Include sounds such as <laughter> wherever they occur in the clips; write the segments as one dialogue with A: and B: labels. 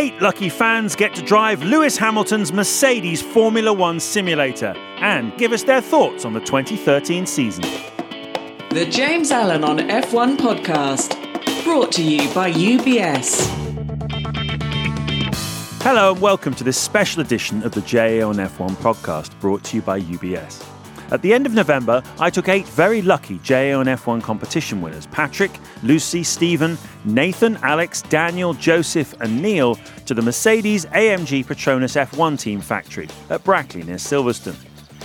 A: eight lucky fans get to drive Lewis Hamilton's Mercedes Formula One simulator and give us their thoughts on the 2013 season.
B: The James Allen on F1 podcast, brought to you by UBS.
A: Hello and welcome to this special edition of the JA on F1 podcast, brought to you by UBS. At the end of November, I took eight very lucky JA on F1 competition winners Patrick, Lucy, Stephen, Nathan, Alex, Daniel, Joseph, and Neil to the Mercedes AMG Petronas F1 team factory at Brackley near Silverstone.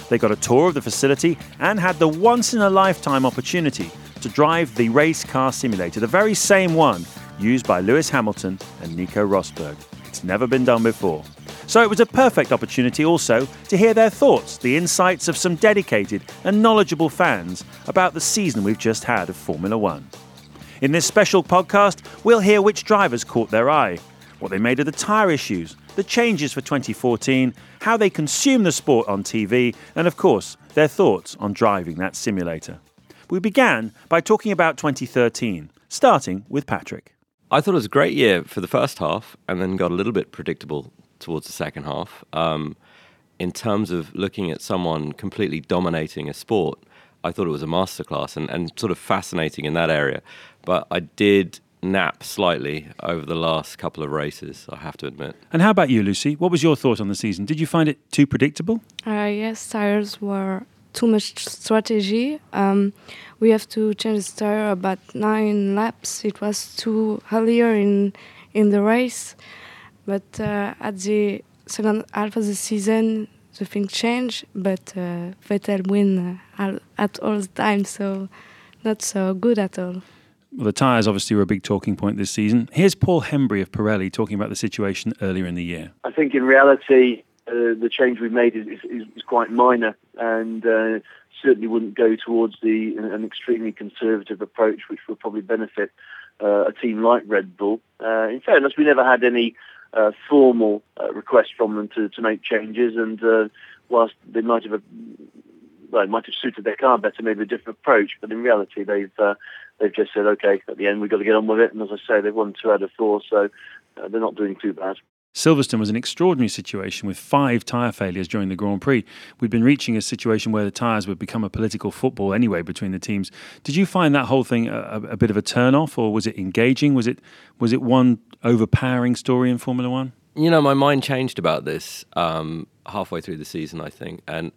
A: They got a tour of the facility and had the once in a lifetime opportunity to drive the race car simulator, the very same one used by Lewis Hamilton and Nico Rosberg. It's never been done before. So it was a perfect opportunity also to hear their thoughts, the insights of some dedicated and knowledgeable fans about the season we've just had of Formula One. In this special podcast, we'll hear which drivers caught their eye, what they made of the tyre issues, the changes for 2014, how they consume the sport on TV, and of course, their thoughts on driving that simulator. We began by talking about 2013, starting with Patrick.
C: I thought it was a great year for the first half and then got a little bit predictable towards the second half. Um, in terms of looking at someone completely dominating a sport, I thought it was a masterclass and, and sort of fascinating in that area. But I did nap slightly over the last couple of races, I have to admit.
A: And how about you, Lucy? What was your thought on the season? Did you find it too predictable?
D: Uh, yes, tires were too much strategy. Um, we have to change the tire about nine laps. It was too earlier in in the race, but uh, at the second half of the season, the thing changed. But uh, Vettel win uh, at all the time, so not so good at all.
A: Well, the tyres obviously were a big talking point this season. Here's Paul Hembery of Pirelli talking about the situation earlier in the year.
E: I think in reality, uh, the change we've made is, is, is quite minor and uh, certainly wouldn't go towards the an extremely conservative approach, which would probably benefit uh, a team like Red Bull. Uh, in fairness, we never had any uh, formal uh, request from them to, to make changes, and whilst they might have well, it might have suited their car better, maybe a different approach. But in reality, they've uh, they've just said, okay, at the end we've got to get on with it. And as I say, they've won two out of four, so uh, they're not doing too bad.
A: Silverstone was an extraordinary situation with five tyre failures during the Grand Prix. We'd been reaching a situation where the tyres would become a political football anyway between the teams. Did you find that whole thing a, a bit of a turn off, or was it engaging? Was it was it one overpowering story in Formula One?
C: You know, my mind changed about this um, halfway through the season, I think, and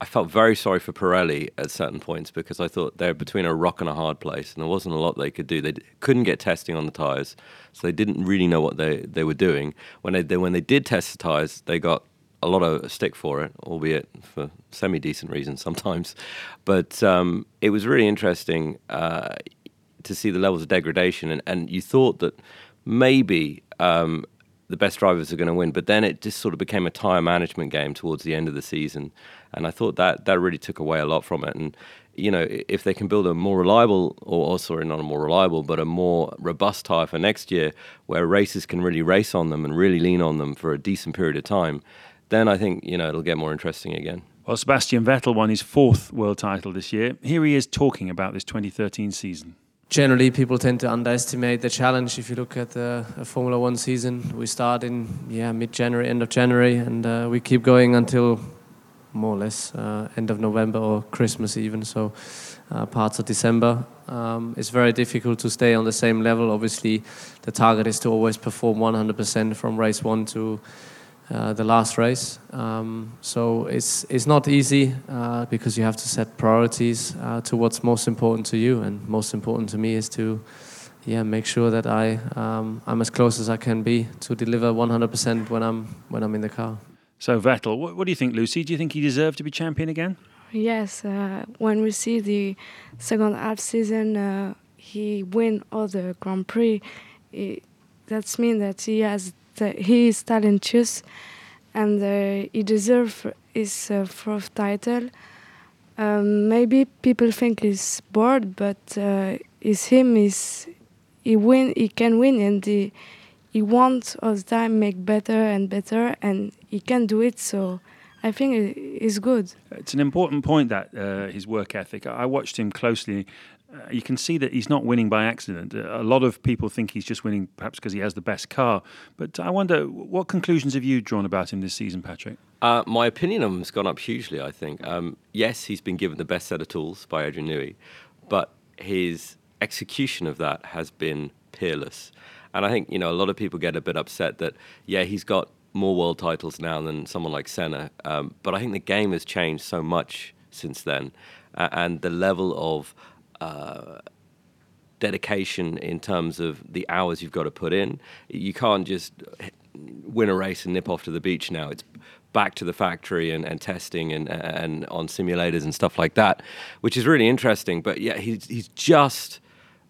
C: I felt very sorry for Pirelli at certain points because I thought they're between a rock and a hard place, and there wasn't a lot they could do. They d- couldn't get testing on the tires, so they didn't really know what they, they were doing. When they, they when they did test the tires, they got a lot of stick for it, albeit for semi decent reasons <laughs> sometimes. But um, it was really interesting uh, to see the levels of degradation, and, and you thought that maybe um, the best drivers are going to win. But then it just sort of became a tire management game towards the end of the season, and I thought that that really took away a lot from it. And you know, if they can build a more reliable, or sorry, not a more reliable, but a more robust tire for next year, where racers can really race on them and really lean on them for a decent period of time, then I think you know it'll get more interesting again.
A: Well, Sebastian Vettel won his fourth world title this year. Here he is talking about this 2013 season
F: generally people tend to underestimate the challenge. If you look at the Formula One season, we start in yeah mid-January, end of January, and uh, we keep going until more or less uh, end of November or Christmas even. So uh, parts of December. Um, it's very difficult to stay on the same level. Obviously, the target is to always perform 100% from race one to uh, the last race. Um, so it's it's not easy uh, because you have to set priorities uh, to what's most important to you, and most important to me is to yeah make sure that I um, I'm as close as I can be to deliver 100% when I'm when I'm in the car.
A: So Vettel, what, what do you think, Lucy? Do you think he deserved to be champion again?
D: Yes, uh, when we see the second half season, uh, he win all the Grand Prix. It, that's mean that he has he is talented and uh, he deserves his uh, fourth title. Um, maybe people think he's bored, but uh, it's him. Is he win? He can win, and he he wants all the time make better and better, and he can do it. So I think it's good.
A: It's an important point that uh, his work ethic. I watched him closely uh, you can see that he's not winning by accident. A lot of people think he's just winning perhaps because he has the best car. But I wonder, what conclusions have you drawn about him this season, Patrick?
C: Uh, my opinion of him has gone up hugely, I think. Um, yes, he's been given the best set of tools by Adrian Newey, but his execution of that has been peerless. And I think, you know, a lot of people get a bit upset that, yeah, he's got more world titles now than someone like Senna. Um, but I think the game has changed so much since then. Uh, and the level of uh, dedication in terms of the hours you've got to put in. You can't just win a race and nip off to the beach now. It's back to the factory and, and testing and, and on simulators and stuff like that, which is really interesting. But yeah, he's, he's just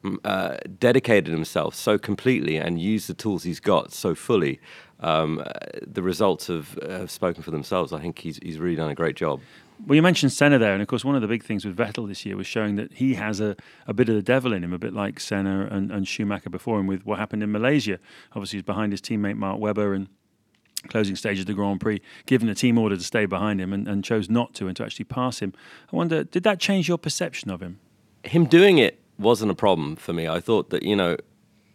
C: mm, uh, dedicated himself so completely and used the tools he's got so fully um, the results have, have spoken for themselves. I think he's, he's really done a great job.
A: Well, you mentioned Senna there, and of course, one of the big things with Vettel this year was showing that he has a, a bit of the devil in him, a bit like Senna and, and Schumacher before him with what happened in Malaysia. Obviously, he's behind his teammate Mark Webber and closing stage of the Grand Prix, given a team order to stay behind him and, and chose not to and to actually pass him. I wonder, did that change your perception of him?
C: Him doing it wasn't a problem for me. I thought that, you know,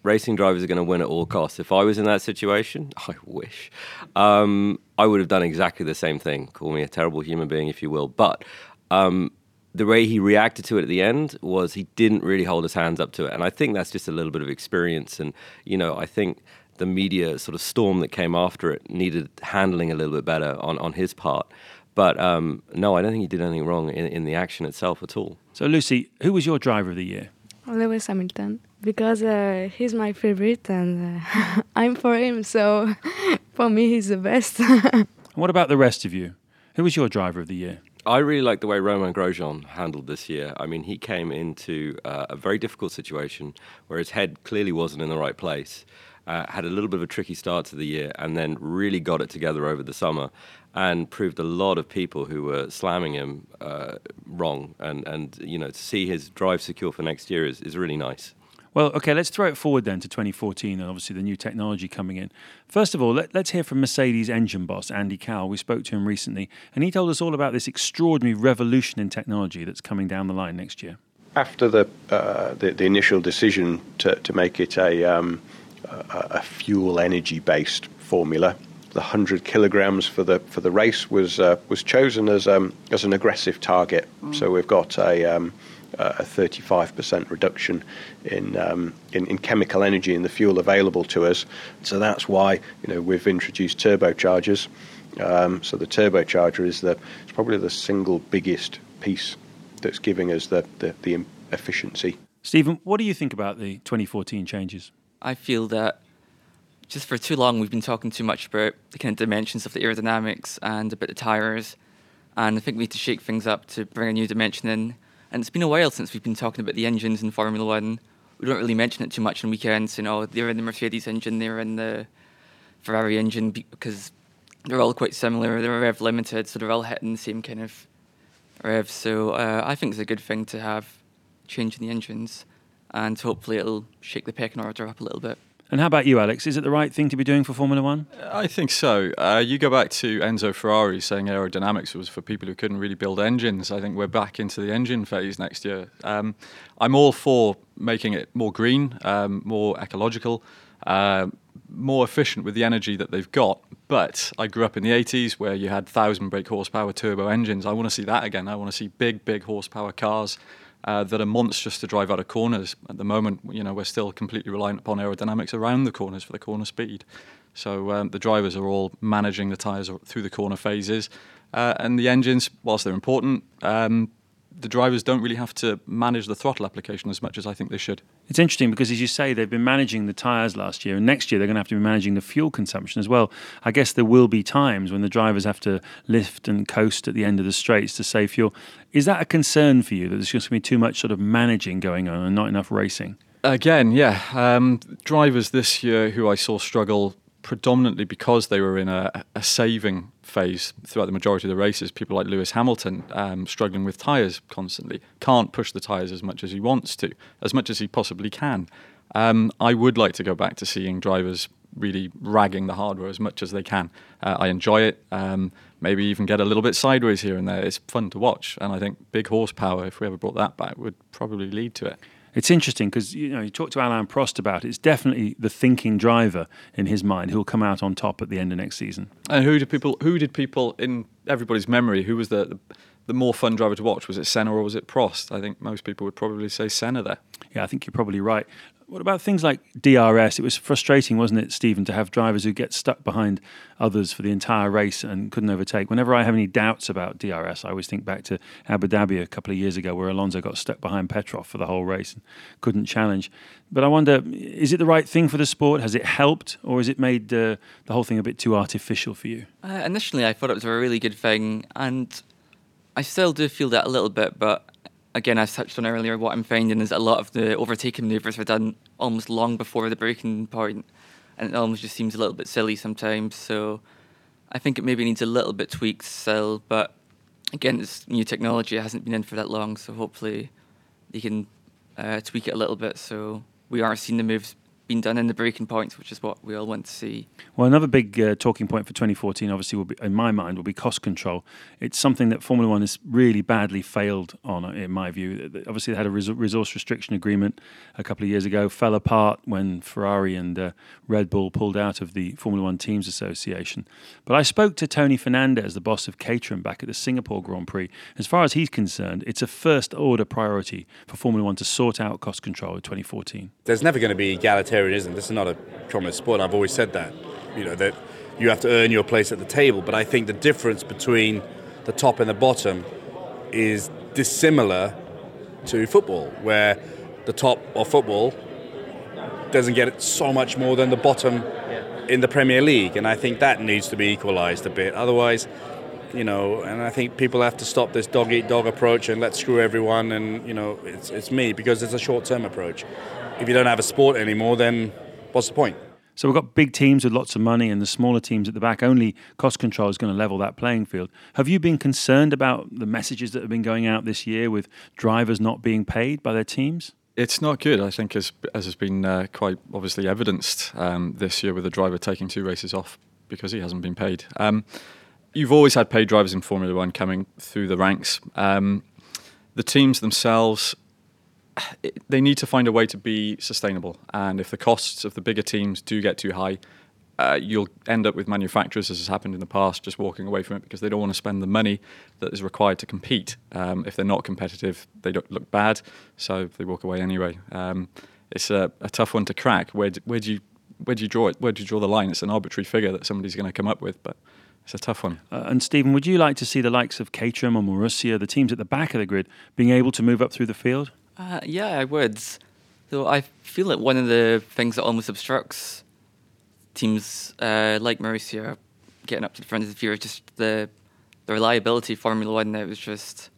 C: racing drivers are going to win at all costs. If I was in that situation, <laughs> I wish, um, I would have done exactly the same thing. Call me a terrible human being, if you will. But um, the way he reacted to it at the end was he didn't really hold his hands up to it. And I think that's just a little bit of experience. And, you know, I think the media sort of storm that came after it needed handling a little bit better on, on his part. But um, no, I don't think he did anything wrong in, in the action itself at all.
A: So, Lucy, who was your driver of the year?
D: Lewis Hamilton because uh, he's my favorite and uh, <laughs> I'm for him. So <laughs> for me, he's the best. <laughs>
A: what about the rest of you? Who was your driver of the year?
C: I really like the way Romain Grosjean handled this year. I mean, he came into uh, a very difficult situation where his head clearly wasn't in the right place. Uh, had a little bit of a tricky start to the year and then really got it together over the summer and proved a lot of people who were slamming him uh, wrong. And, and, you know, to see his drive secure for next year is, is really nice.
A: Well, okay, let's throw it forward then to 2014 and obviously the new technology coming in. First of all, let, us hear from Mercedes engine boss Andy Cowell. We spoke to him recently, and he told us all about this extraordinary revolution in technology that's coming down the line next year.
G: After the uh, the, the, initial decision to, to make it a, um, a, a fuel energy based formula, the 100 kilograms for the for the race was uh, was chosen as um, as an aggressive target. Mm. So we've got a um, a 35% reduction in, um, in, in chemical energy in the fuel available to us. So that's why you know we've introduced turbochargers. Um, so the turbocharger is the it's probably the single biggest piece that's giving us the, the, the efficiency.
A: Stephen, what do you think about the 2014 changes?
H: I feel that just for too long we've been talking too much about the kind of dimensions of the aerodynamics and about the tires, and I think we need to shake things up to bring a new dimension in. And it's been a while since we've been talking about the engines in Formula One. We don't really mention it too much on weekends. You know, they're in the Mercedes engine, they're in the Ferrari engine because they're all quite similar. They're rev limited, so they're all hitting the same kind of rev. So uh, I think it's a good thing to have change in the engines, and hopefully it'll shake the pecking order up a little bit.
A: And how about you, Alex? Is it the right thing to be doing for Formula One?
I: I think so. Uh, you go back to Enzo Ferrari saying aerodynamics was for people who couldn't really build engines. I think we're back into the engine phase next year. Um, I'm all for making it more green, um, more ecological, uh, more efficient with the energy that they've got. But I grew up in the 80s where you had 1,000 brake horsepower turbo engines. I want to see that again. I want to see big, big horsepower cars uh, that are monstrous to drive out of corners. At the moment, you know, we're still completely reliant upon aerodynamics around the corners for the corner speed. So um, the drivers are all managing the tyres through the corner phases, uh, and the engines, whilst they're important, um, the drivers don't really have to manage the throttle application as much as I think they should.
A: It's interesting because, as you say, they've been managing the tyres last year, and next year they're going to have to be managing the fuel consumption as well. I guess there will be times when the drivers have to lift and coast at the end of the straights to save fuel. Is that a concern for you that there's just going to be too much sort of managing going on and not enough racing?
I: Again, yeah. Um, drivers this year who I saw struggle predominantly because they were in a, a, saving phase throughout the majority of the races. People like Lewis Hamilton um, struggling with tyres constantly, can't push the tyres as much as he wants to, as much as he possibly can. Um, I would like to go back to seeing drivers really ragging the hardware as much as they can. Uh, I enjoy it. Um, maybe even get a little bit sideways here and there. It's fun to watch, and I think big horsepower, if we ever brought that back, would probably lead to it.
A: It's interesting because you know you talk to Alain Prost about it. It's definitely the thinking driver in his mind who'll come out on top at the end of next season.
I: And who did people? Who did people in everybody's memory? Who was the, the the more fun driver to watch? Was it Senna or was it Prost? I think most people would probably say Senna there.
A: Yeah, I think you're probably right. What about things like DRS? It was frustrating, wasn't it, Stephen, to have drivers who get stuck behind others for the entire race and couldn't overtake. Whenever I have any doubts about DRS, I always think back to Abu Dhabi a couple of years ago where Alonso got stuck behind Petrov for the whole race and couldn't challenge. But I wonder, is it the right thing for the sport? Has it helped, or has it made uh, the whole thing a bit too artificial for you?
H: Uh, initially, I thought it was a really good thing, and I still do feel that a little bit, but again, as touched on earlier, what I'm finding is a lot of the overtaking maneuvers are done almost long before the braking point, and it almost just seems a little bit silly sometimes. So I think it maybe needs a little bit tweaked still, but again, it's new technology. It hasn't been in for that long, so hopefully they can uh, tweak it a little bit so we are seeing the moves been done in the braking points, which is what we all want to see.
A: Well, another big uh, talking point for 2014, obviously, will be in my mind, will be cost control. It's something that Formula One has really badly failed on, in my view. Obviously, they had a resource restriction agreement a couple of years ago, fell apart when Ferrari and uh, Red Bull pulled out of the Formula One Teams Association. But I spoke to Tony Fernandes, the boss of Caterham, back at the Singapore Grand Prix. As far as he's concerned, it's a first order priority for Formula One to sort out cost control in 2014.
J: There's never going to be egalitarian egalitarianism. This is not a communist sport. I've always said that. You know that you have to earn your place at the table. But I think the difference between the top and the bottom is dissimilar to football, where the top of football doesn't get it so much more than the bottom in the Premier League, and I think that needs to be equalised a bit. Otherwise, you know, and I think people have to stop this dog eat dog approach and let's screw everyone, and you know, it's it's me because it's a short term approach if you don't have a sport anymore, then what's the point?
A: So we've got big teams with lots of money and the smaller teams at the back. Only cost control is going to level that playing field. Have you been concerned about the messages that have been going out this year with drivers not being paid by their teams?
I: It's not good, I think, as, as has been uh, quite obviously evidenced um, this year with a driver taking two races off because he hasn't been paid. Um, you've always had paid drivers in Formula One coming through the ranks. Um, the teams themselves they need to find a way to be sustainable. And if the costs of the bigger teams do get too high, uh, you'll end up with manufacturers, as has happened in the past, just walking away from it because they don't want to spend the money that is required to compete. Um, if they're not competitive, they look bad, so they walk away anyway. Um, it's a, a, tough one to crack. Where do, where do you where do you draw it? Where do you draw the line? It's an arbitrary figure that somebody's going to come up with, but it's a tough one.
A: Uh, and Stephen, would you like to see the likes of Caterham or Marussia, the teams at the back of the grid, being able to move up through the field?
H: Uh, yeah, I would. So I feel like one of the things that almost obstructs teams uh, like Marussia getting up to the front of the field is just the the reliability Formula One. It was just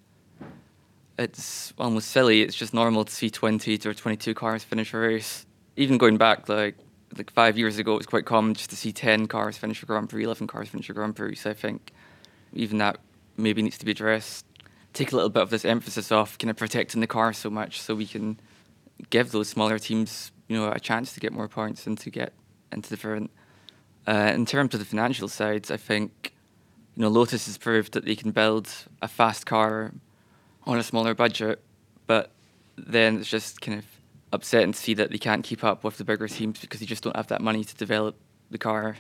H: it's almost silly. It's just normal to see 20 to 22 cars finish a race. Even going back like like five years ago, it was quite common just to see 10 cars finish a Grand Prix, 11 cars finish a Grand Prix. So I think even that maybe needs to be addressed take a little bit of this emphasis off kind of protecting the car so much so we can give those smaller teams you know a chance to get more points and to get into the front. Uh, in terms of the financial sides, I think you know Lotus has proved that they can build a fast car on a smaller budget, but then it's just kind of upsetting and see that they can't keep up with the bigger teams because they just don't have that money to develop the car.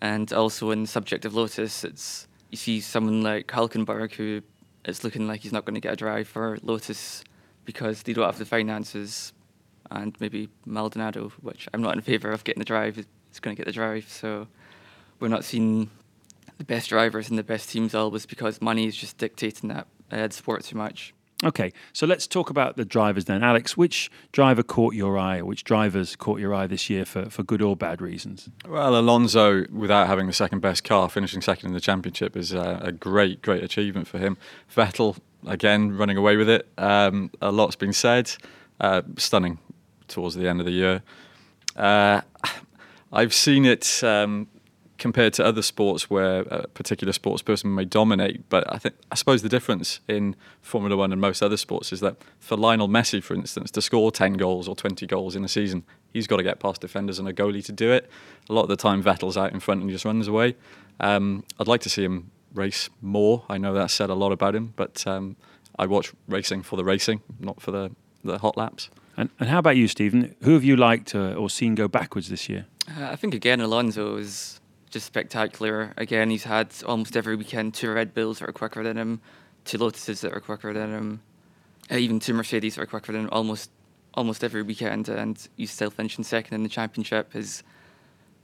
H: And also in the subject of Lotus, it's you see someone like Hulkenberg who it's looking like he's not going to get a drive for Lotus because they don't have the finances, and maybe Maldonado, which I'm not in favour of getting the drive, is going to get the drive. So we're not seeing the best drivers and the best teams always because money is just dictating that uh, sport too much.
A: Okay, so let's talk about the drivers then. Alex, which driver caught your eye, which drivers caught your eye this year for, for good or bad reasons?
I: Well, Alonso, without having the second best car, finishing second in the championship is a, a great, great achievement for him. Vettel, again, running away with it. Um, a lot's been said. Uh, stunning towards the end of the year. Uh, I've seen it um, compared to other sports where a particular sports person may dominate. But I think I suppose the difference in Formula One and most other sports is that for Lionel Messi, for instance, to score ten goals or twenty goals in a season, he's got to get past defenders and a goalie to do it. A lot of the time, Vettel's out in front and just runs away. Um, I'd like to see him race more. I know that said a lot about him, but um, I watch racing for the racing, not for the, the hot laps.
A: And, and how about you, Stephen? Who have you liked uh, or seen go backwards this year?
H: Uh, I think again Alonso is just spectacular. Again, he's had almost every weekend two Red Bulls that are quicker than him, two Lotuses that are quicker than him, uh, even two Mercedes that are quicker than him almost almost every weekend, and he's still finishing second in the championship. His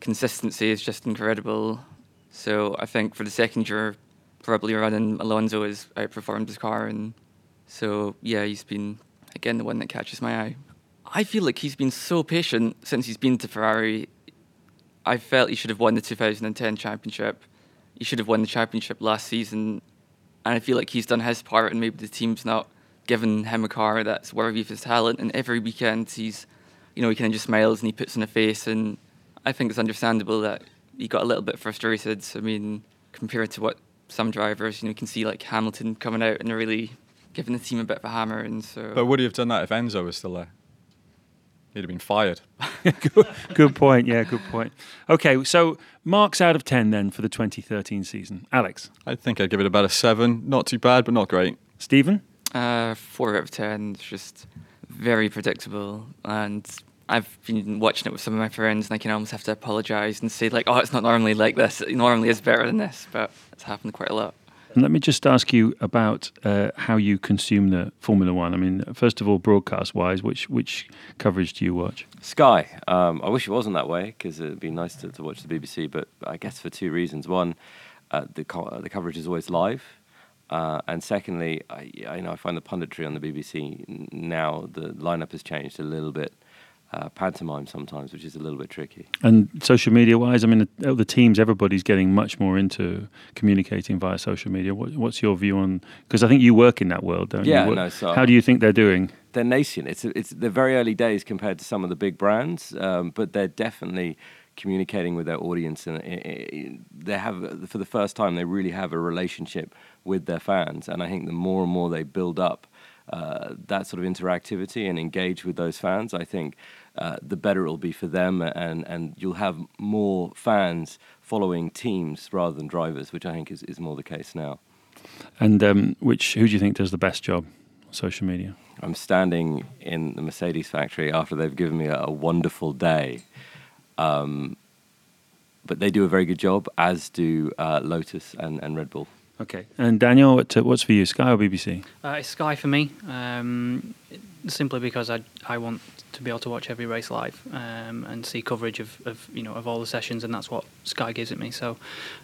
H: consistency is just incredible. So I think for the second year, probably running Alonso has outperformed his car, and so yeah, he's been again the one that catches my eye. I feel like he's been so patient since he's been to Ferrari. I felt he should have won the 2010 championship. He should have won the championship last season, and I feel like he's done his part, and maybe the team's not given him a car that's worthy of his talent. And every weekend, he's, you know, he kind of just smiles and he puts on a face, and I think it's understandable that he got a little bit frustrated. I mean, compared to what some drivers, you know, you can see like Hamilton coming out and really giving the team a bit of a hammer, and so.
I: But would he have done that if Enzo was still there? He'd have been fired. <laughs>
A: good, good point. Yeah, good point. Okay, so marks out of 10 then for the 2013 season. Alex?
I: I think I'd give it about a 7. Not too bad, but not great.
A: Stephen?
H: Uh, 4 out of 10. It's just very predictable. And I've been watching it with some of my friends, and I can almost have to apologise and say, like, oh, it's not normally like this. It normally is better than this, but it's happened quite a lot.
A: And let me just ask you about uh, how you consume the Formula One. I mean, first of all, broadcast-wise, which which coverage do you watch?
C: Sky. Um, I wish it wasn't that way because it'd be nice to, to, watch the BBC, but I guess for two reasons. One, uh, the co- the coverage is always live, uh, and secondly, I, I, you know I find the punditry on the BBC now the lineup has changed a little bit uh, pantomime sometimes, which is a little bit tricky.
A: And social media wise, I mean, the, the teams, everybody's getting much more into communicating via social media. What, what's your view on? Because I think you work in that world, don't
C: yeah,
A: you?
C: What, no, so
A: how do you think they're doing?
C: They're nascent. It's it's they're very early days compared to some of the big brands, um, but they're definitely communicating with their audience and they have for the first time they really have a relationship with their fans and i think the more and more they build up uh, that sort of interactivity and engage with those fans i think uh, the better it'll be for them, and, and you'll have more fans following teams rather than drivers, which I think is, is more the case now.
A: And um, which who do you think does the best job on social media?
C: I'm standing in the Mercedes factory after they've given me a, a wonderful day. Um, but they do a very good job, as do uh, Lotus and, and Red Bull.
A: Okay. And Daniel, what, what's for you, Sky or BBC?
K: Uh, it's Sky for me, um, simply because I I want to be able to watch every race live um, and see coverage of, of you know of all the sessions, and that's what Sky gives it me. So,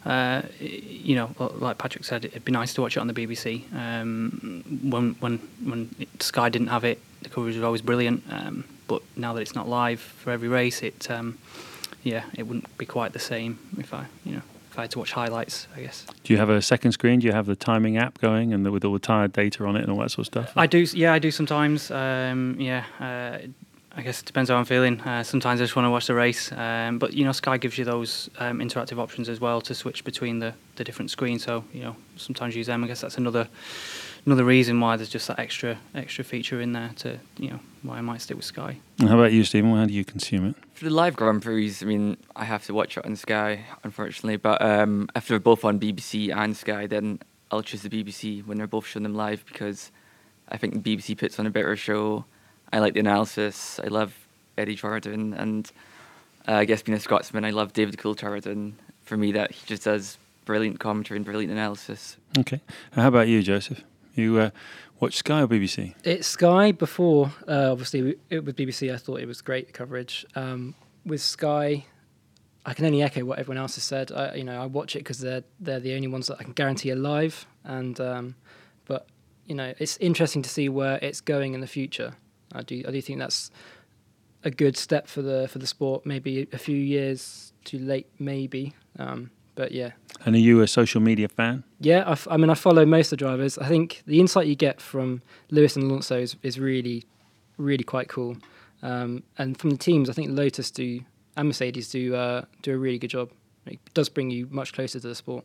K: uh, you know, like Patrick said, it'd be nice to watch it on the BBC. Um, when when when Sky didn't have it, the coverage was always brilliant. Um, but now that it's not live for every race, it um, yeah, it wouldn't be quite the same if I you know I had to watch highlights, I guess.
A: Do you have a second screen? Do you have the timing app going and the, with all the tired data on it and all that sort of stuff?
K: I do. Yeah, I do sometimes. Um, yeah. Uh, I guess it depends how I'm feeling. Uh, sometimes I just want to watch the race, um, but you know, Sky gives you those um, interactive options as well to switch between the, the different screens. So you know, sometimes use them. I guess that's another another reason why there's just that extra extra feature in there to you know why I might stick with Sky.
A: And how about you, Stephen? How do you consume it?
H: For the live Grand Prix, I mean, I have to watch it on Sky, unfortunately. But um, if they're both on BBC and Sky, then I'll choose the BBC when they're both showing them live because I think the BBC puts on a better show I like the analysis. I love Eddie Jordan, and uh, I guess being a Scotsman, I love David Coulthard. And for me, that he just does brilliant commentary and brilliant analysis.
A: Okay. How about you, Joseph? You uh, watch Sky or BBC?
L: It's Sky before. Uh, obviously, it was BBC. I thought it was great coverage. Um, with Sky, I can only echo what everyone else has said. I, you know, I watch it because they're they're the only ones that I can guarantee are live. And um, but you know, it's interesting to see where it's going in the future. I do I do think that's a good step for the for the sport. Maybe a few years too late, maybe. Um, but yeah.
A: And are you a social media fan?
L: Yeah, I, f- I mean, I follow most of the drivers. I think the insight you get from Lewis and Alonso is, is really, really quite cool. Um, and from the teams, I think Lotus do and Mercedes do uh, do a really good job. It does bring you much closer to the sport.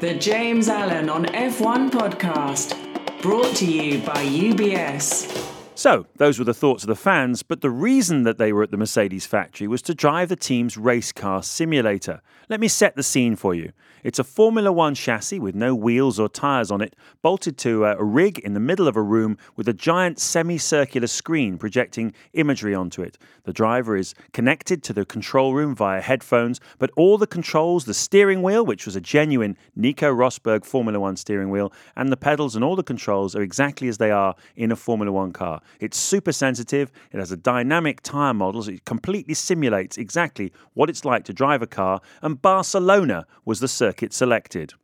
B: The James Allen on F1 podcast, brought to you by UBS.
A: So, those were the thoughts of the fans, but the reason that they were at the Mercedes factory was to drive the team's race car simulator. Let me set the scene for you. It's a Formula One chassis with no wheels or tyres on it, bolted to a rig in the middle of a room with a giant semicircular screen projecting imagery onto it. The driver is connected to the control room via headphones, but all the controls, the steering wheel, which was a genuine Nico Rosberg Formula One steering wheel, and the pedals and all the controls are exactly as they are in a Formula One car. It's super sensitive, it has a dynamic tyre model, so it completely simulates exactly what it's like to drive a car, and Barcelona was the circuit selected.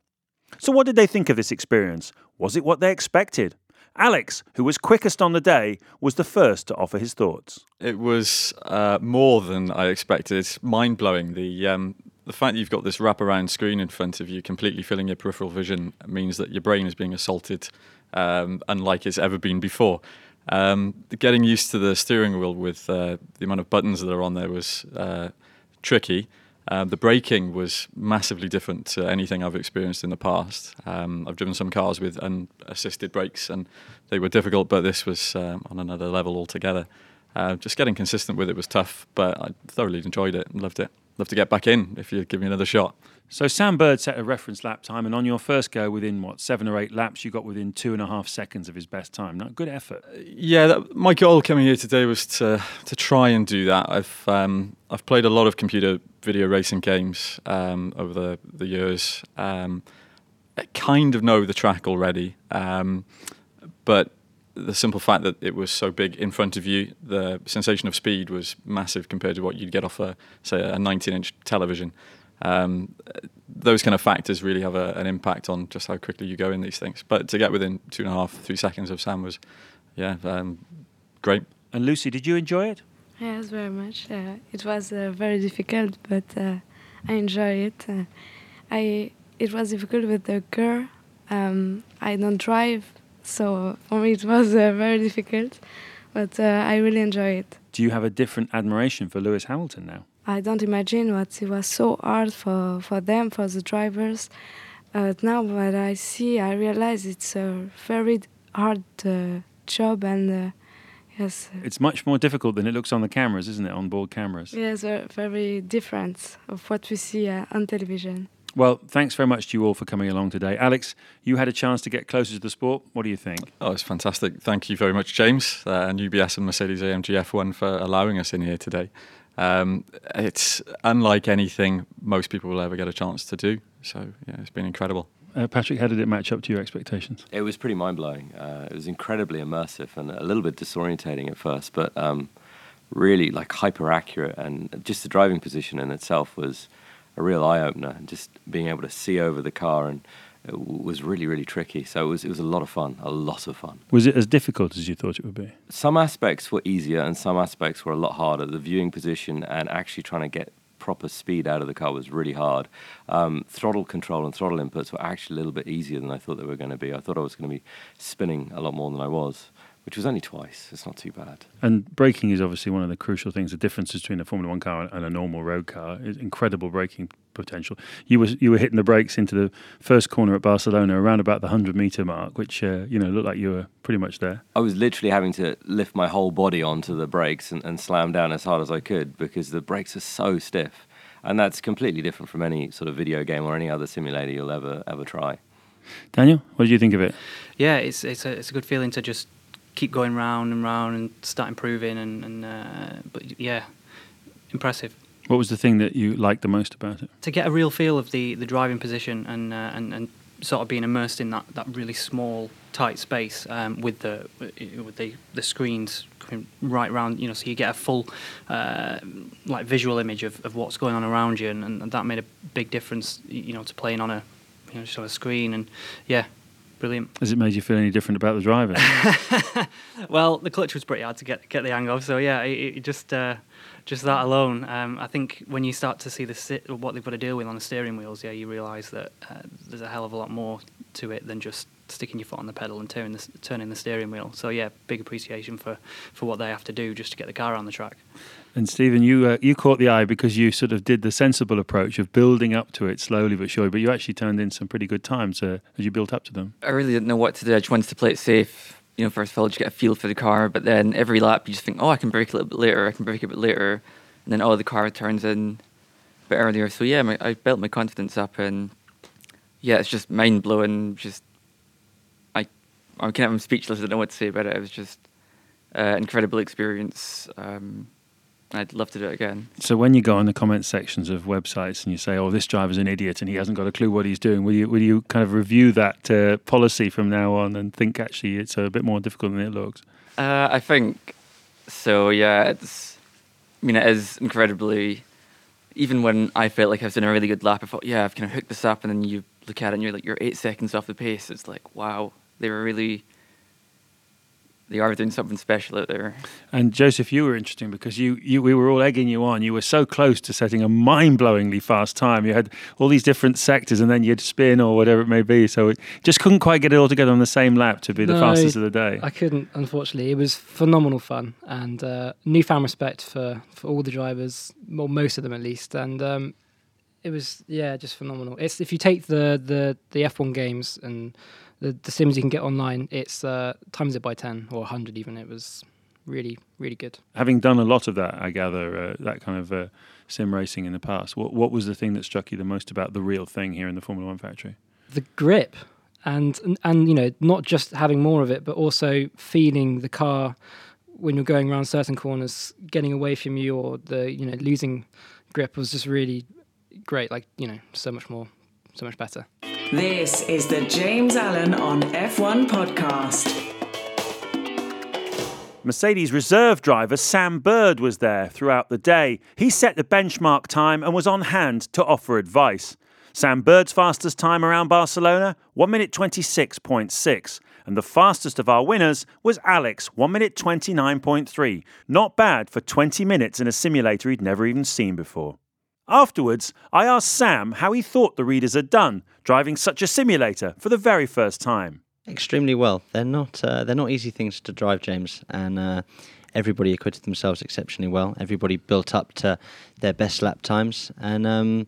A: So, what did they think of this experience? Was it what they expected? Alex, who was quickest on the day, was the first to offer his thoughts.
I: It was uh, more than I expected. Mind blowing. The um, the fact that you've got this wraparound screen in front of you, completely filling your peripheral vision, means that your brain is being assaulted, um, unlike it's ever been before. Um, getting used to the steering wheel with uh, the amount of buttons that are on there was uh, tricky. Uh, the braking was massively different to anything I've experienced in the past. Um, I've driven some cars with unassisted brakes, and they were difficult, but this was um, on another level altogether. Uh, just getting consistent with it was tough, but I thoroughly enjoyed it and loved it. Love to get back in if you give me another shot.
A: So Sam Bird set a reference lap time, and on your first go, within what seven or eight laps, you got within two and a half seconds of his best time. Not a good effort. Uh,
I: yeah, that, my goal coming here today was to to try and do that. I've um, I've played a lot of computer video racing games um, over the the years. Um, I kind of know the track already, um, but the simple fact that it was so big in front of you, the sensation of speed was massive compared to what you'd get off a say a 19-inch television um, those kind of factors really have a, an impact on just how quickly you go in these things. But to get within two and a half, three seconds of Sam was, yeah, um, great.
A: And Lucy, did you enjoy it?
D: Yes, very much. Uh, it was uh, very difficult, but uh, I enjoy it. Uh, I it was difficult with the girl. Um, I don't drive, so for me it was uh, very difficult, but uh, I really enjoy it.
A: Do you have a different admiration for Lewis Hamilton now?
D: I don't imagine what it was so hard for, for them, for the drivers. Uh, now, what I see, I realize it's a very hard uh, job, and uh, yes,
A: it's much more difficult than it looks on the cameras, isn't it? On board cameras.
D: Yes, very different of what we see uh, on television.
A: Well, thanks very much to you all for coming along today. Alex, you had a chance to get closer to the sport. What do you think?
I: Oh, it's fantastic. Thank you very much, James, uh, and UBS and Mercedes AMG F1 for allowing us in here today. Um, it's unlike anything most people will ever get a chance to do. So yeah, it's been incredible.
A: Uh, Patrick, how did it match up to your expectations?
C: It was pretty mind blowing. Uh, it was incredibly immersive and a little bit disorientating at first, but um, really like hyper accurate. And just the driving position in itself was a real eye opener. Just being able to see over the car and it was really really tricky. So it was it was a lot of fun, a lot of fun.
A: Was it as difficult as you thought it would be?
C: Some aspects were easier, and some aspects were a lot harder. The viewing position and actually trying to get proper speed out of the car was really hard. Um, throttle control and throttle inputs were actually a little bit easier than I thought they were going to be. I thought I was going to be spinning a lot more than I was which was only twice. It's not too bad.
A: And braking is obviously one of the crucial things. The difference between a Formula One car and a normal road car is incredible braking potential. You were you were hitting the brakes into the first corner at Barcelona around about the hundred meter mark, which uh, you know looked like you were pretty much there.
C: I was literally having to lift my whole body onto the brakes and, and slam down as hard as I could because the brakes are so stiff, and that's completely different from any sort of video game or any other simulator you'll ever ever try.
A: Daniel, what did you think of it?
K: Yeah, it's it's a it's a good feeling to just keep going round and round and start improving. And, and uh, but yeah, impressive.
A: What was the thing that you liked the most about it?
K: To get a real feel of the, the driving position and, uh, and and sort of being immersed in that, that really small tight space um, with the with the, the screens coming right round you know so you get a full uh, like visual image of, of what's going on around you and, and that made a big difference you know to playing on a you know just on a screen and yeah brilliant.
A: Has it made you feel any different about the driving? <laughs>
K: well, the clutch was pretty hard to get get the hang of. So yeah, it, it just uh, just that alone. Um, I think when you start to see the what they've got to deal with on the steering wheels, yeah, you realise that uh, there's a hell of a lot more to it than just sticking your foot on the pedal and turning the, turning the steering wheel. So yeah, big appreciation for, for what they have to do just to get the car on the track.
A: And Stephen, you uh, you caught the eye because you sort of did the sensible approach of building up to it slowly but surely. But you actually turned in some pretty good times uh, as you built up to them.
H: I really didn't know what to do. I just wanted to play it safe you know, first of all, you get a feel for the car, but then every lap you just think, oh, I can brake a little bit later, I can brake a bit later, and then oh, the car turns in a bit earlier. So yeah, my, I built my confidence up, and yeah, it's just mind blowing. Just I, I of I'm speechless. I don't know what to say about it. It was just uh, incredible experience. Um, I'd love to do it again.
A: So when you go in the comment sections of websites and you say, "Oh, this driver's an idiot and he hasn't got a clue what he's doing," will you will you kind of review that uh, policy from now on and think actually it's a bit more difficult than it looks?
H: Uh, I think so. Yeah, it's. I mean, it is incredibly. Even when I felt like I was doing a really good lap, I thought, yeah, I've kind of hooked this up, and then you look at it and you're like, you're eight seconds off the pace. It's like, wow, they were really they are doing something special out there.
A: And Joseph, you were interesting because you, you we were all egging you on. You were so close to setting a mind-blowingly fast time. You had all these different sectors, and then you'd spin or whatever it may be. So it just couldn't quite get it all together on the same lap to be the
L: No,
A: fastest of the day.
L: I couldn't, unfortunately. It was phenomenal fun and uh, newfound respect for, for all the drivers, well, most of them at least. And um, it was, yeah, just phenomenal. It's if you take the the, the F1 games and the, the sims you can get online, it's uh, times it by 10 or 100 even. It was really, really good.
A: Having done a lot of that, I gather uh, that kind of uh, sim racing in the past. What what was the thing that struck you the most about the real thing here in the Formula One factory?
L: the grip and, and and you know not just having more of it but also feeling the car when you're going around certain corners getting away from you or the you know losing grip was just really great like you know so much more so much better
B: This is the James Allen on F1 podcast.
A: Mercedes reserve driver Sam Bird was there throughout the day. He set the benchmark time and was on hand to offer advice. Sam Bird's fastest time around Barcelona, 1 minute 26.6. And the fastest of our winners was Alex, 1 minute 29.3. Not bad for 20 minutes in a simulator he'd never even seen before. Afterwards, I asked Sam how he thought the readers had done, driving such a simulator for the very first time.
M: Extremely well. They're not uh, they're not easy things to drive, James, and uh, everybody acquitted themselves exceptionally well. Everybody built up to their best lap times, and um,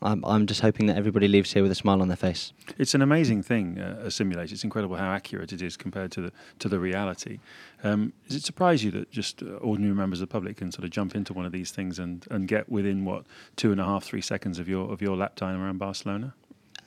M: I'm I'm just hoping that everybody leaves here with a smile on their face.
A: It's an amazing thing, uh, a simulator. It's incredible how accurate it is compared to the to the reality. Um, does it surprise you that just uh, ordinary members of the public can sort of jump into one of these things and, and get within what two and a half, three seconds of your of your lap time around Barcelona?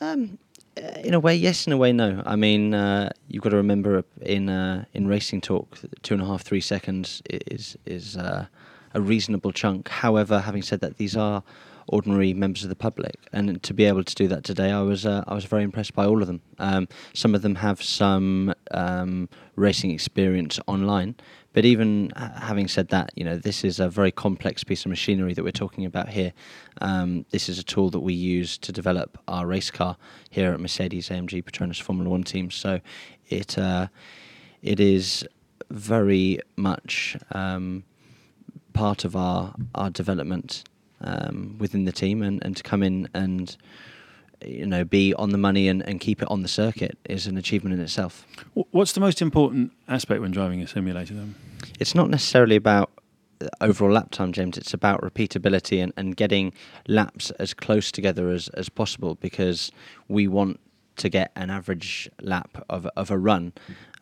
M: Um, uh, in a way, yes. In a way, no. I mean, uh, you've got to remember in uh, in racing talk, two and a half, three seconds is is uh, a reasonable chunk. However, having said that, these are ordinary members of the public, and to be able to do that today, I was uh, I was very impressed by all of them. Um, some of them have some um, racing experience online, but even having said that, you know, this is a very complex piece of machinery that we're talking about here. Um, this is a tool that we use to develop our race car here at Mercedes AMG Petronas Formula One team. So it uh, it is very much um, part of our our development um, within the team, and, and to come in and you know be on the money and, and keep it on the circuit is an achievement in itself.
A: What's the most important aspect when driving a simulator? Then
M: It's not necessarily about uh, overall lap time, James. It's about repeatability and, and getting laps as close together as, as possible because we want to get an average lap of, of a run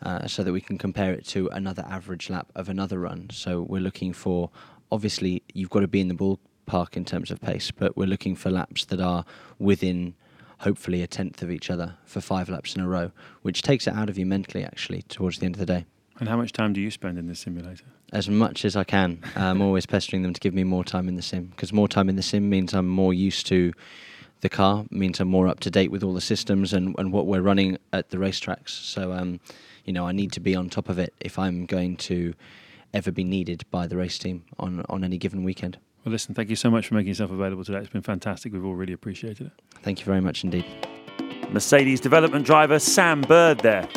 M: uh, so that we can compare it to another average lap of another run. So we're looking for, obviously, you've got to be in the ballpark in terms of pace, but we're looking for laps that are within hopefully a tenth of each other for five laps in a row, which takes it out of you mentally, actually, towards the end of the day.
A: and how much time do you spend in this simulator?
M: As much as I can. I'm always pestering them to give me more time in the sim because more time in the sim means I'm more used to the car, means I'm more up to date with all the systems and, and what we're running at the racetracks. So, um, you know, I need to be on top of it if I'm going to ever be needed by the race team on, on any given weekend.
A: Well, listen, thank you so much for making yourself available today. It's been fantastic. We've all really appreciated it.
M: Thank you very much indeed.
A: Mercedes development driver Sam Bird there.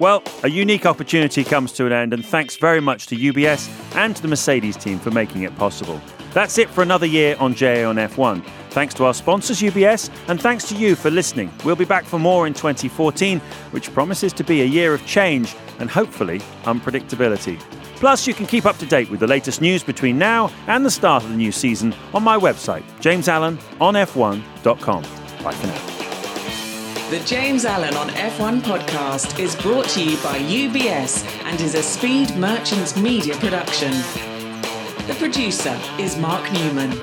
A: Well, a unique opportunity comes to an end, and thanks very much to UBS and to the Mercedes team for making it possible. That's it for another year on JA on F1. Thanks to our sponsors, UBS, and thanks to you for listening. We'll be back for more in 2014, which promises to be a year of change and hopefully unpredictability. Plus, you can keep up to date with the latest news between now and the start of the new season on my website, jamesallenonf1.com. Bye for now.
B: The James Allen on F1 podcast is brought to you by UBS and is a Speed Merchants Media production. The producer is Mark Newman.